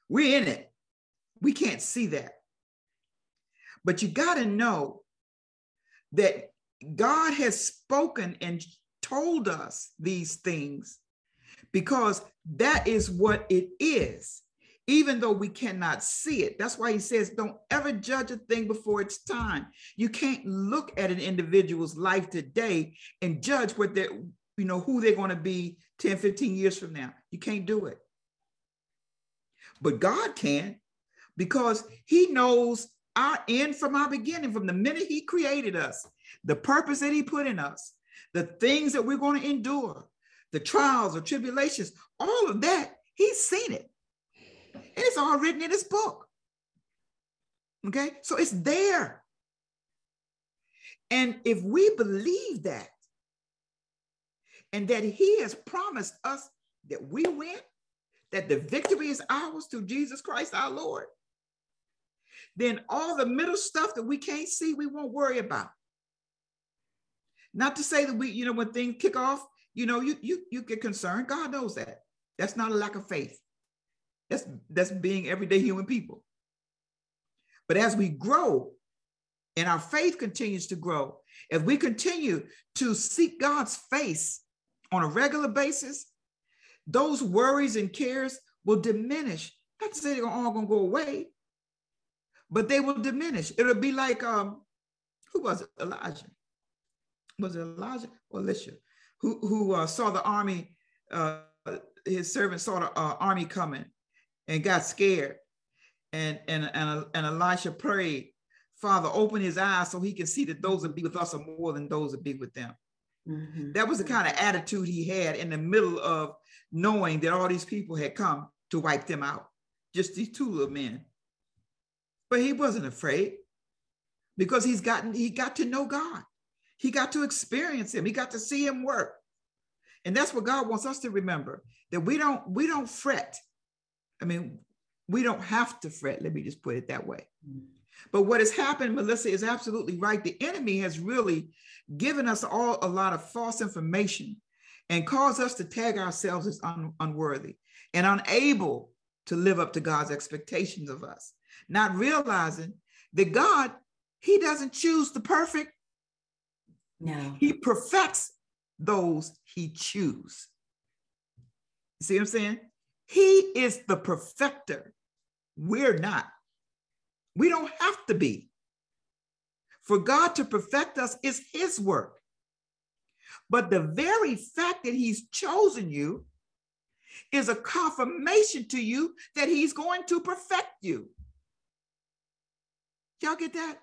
We're in it. We can't see that. But you got to know that God has spoken and told us these things because that is what it is, even though we cannot see it. That's why he says, don't ever judge a thing before it's time. You can't look at an individual's life today and judge what they're, you know, who they're going to be 10, 15 years from now. You can't do it. But God can because he knows our end from our beginning, from the minute he created us, the purpose that he put in us, the things that we're going to endure, the trials or tribulations, all of that, he's seen it. And it's all written in his book. Okay, so it's there. And if we believe that, and that he has promised us that we win, that the victory is ours through Jesus Christ our Lord, then all the middle stuff that we can't see, we won't worry about. Not to say that we, you know, when things kick off, you know, you you you get concerned. God knows that. That's not a lack of faith. That's that's being everyday human people. But as we grow and our faith continues to grow, if we continue to seek God's face on a regular basis, those worries and cares will diminish. Not to say they're all gonna go away, but they will diminish. It'll be like um, who was it? Elijah. Was it Elijah or Elisha? Who who uh, saw the army? Uh, his servant saw the uh, army coming and got scared, and and and and Elisha prayed, Father, open his eyes so he can see that those that be with us are more than those that be with them. Mm-hmm. That was the kind of attitude he had in the middle of knowing that all these people had come to wipe them out. Just these two little men. But he wasn't afraid because he's gotten, he got to know God. He got to experience him. He got to see him work. And that's what God wants us to remember that we don't, we don't fret. I mean, we don't have to fret. Let me just put it that way. But what has happened, Melissa is absolutely right. The enemy has really given us all a lot of false information and caused us to tag ourselves as un- unworthy and unable to live up to God's expectations of us not realizing that God, He doesn't choose the perfect. No. He perfects those He chooses. See what I'm saying? He is the perfecter. We're not. We don't have to be. For God to perfect us is His work. But the very fact that He's chosen you is a confirmation to you that He's going to perfect you. Y'all get that?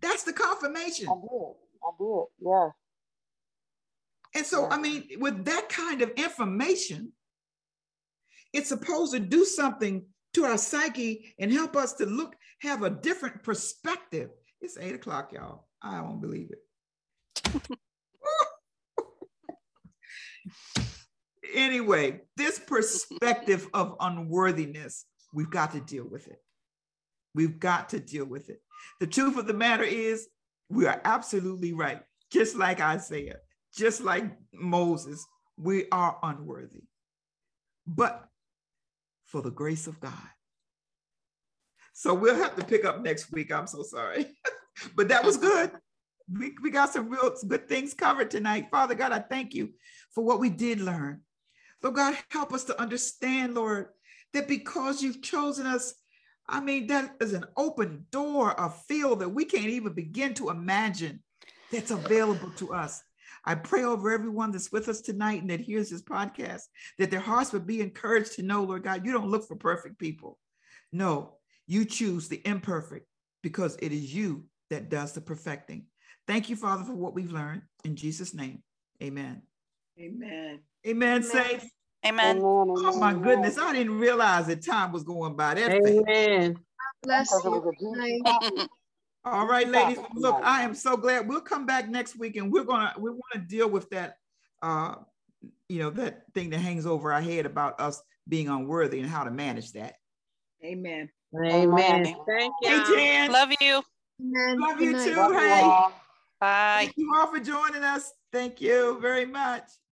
That's the confirmation. I did. I did. Yeah. And so, yeah. I mean, with that kind of information, it's supposed to do something to our psyche and help us to look, have a different perspective. It's eight o'clock, y'all. I won't believe it. anyway, this perspective of unworthiness, we've got to deal with it. We've got to deal with it. The truth of the matter is, we are absolutely right. Just like Isaiah, just like Moses, we are unworthy. But for the grace of God. So we'll have to pick up next week. I'm so sorry. but that was good. We, we got some real good things covered tonight. Father God, I thank you for what we did learn. Lord God, help us to understand, Lord, that because you've chosen us, I mean, that is an open door, a field that we can't even begin to imagine that's available to us. I pray over everyone that's with us tonight and that hears this podcast that their hearts would be encouraged to know, Lord God, you don't look for perfect people. No, you choose the imperfect because it is you that does the perfecting. Thank you, Father, for what we've learned. In Jesus' name, amen. Amen. Amen, saints. Amen. Oh my goodness, I didn't realize that time was going by. That fast. Amen. Bless you. All right, ladies. Look, I am so glad. We'll come back next week and we're gonna we want to deal with that uh you know that thing that hangs over our head about us being unworthy and how to manage that. Amen. Amen. Thank you. Hey Jan. Love you. Love you too. Love Hey. all. Bye. Thank you all for joining us. Thank you very much.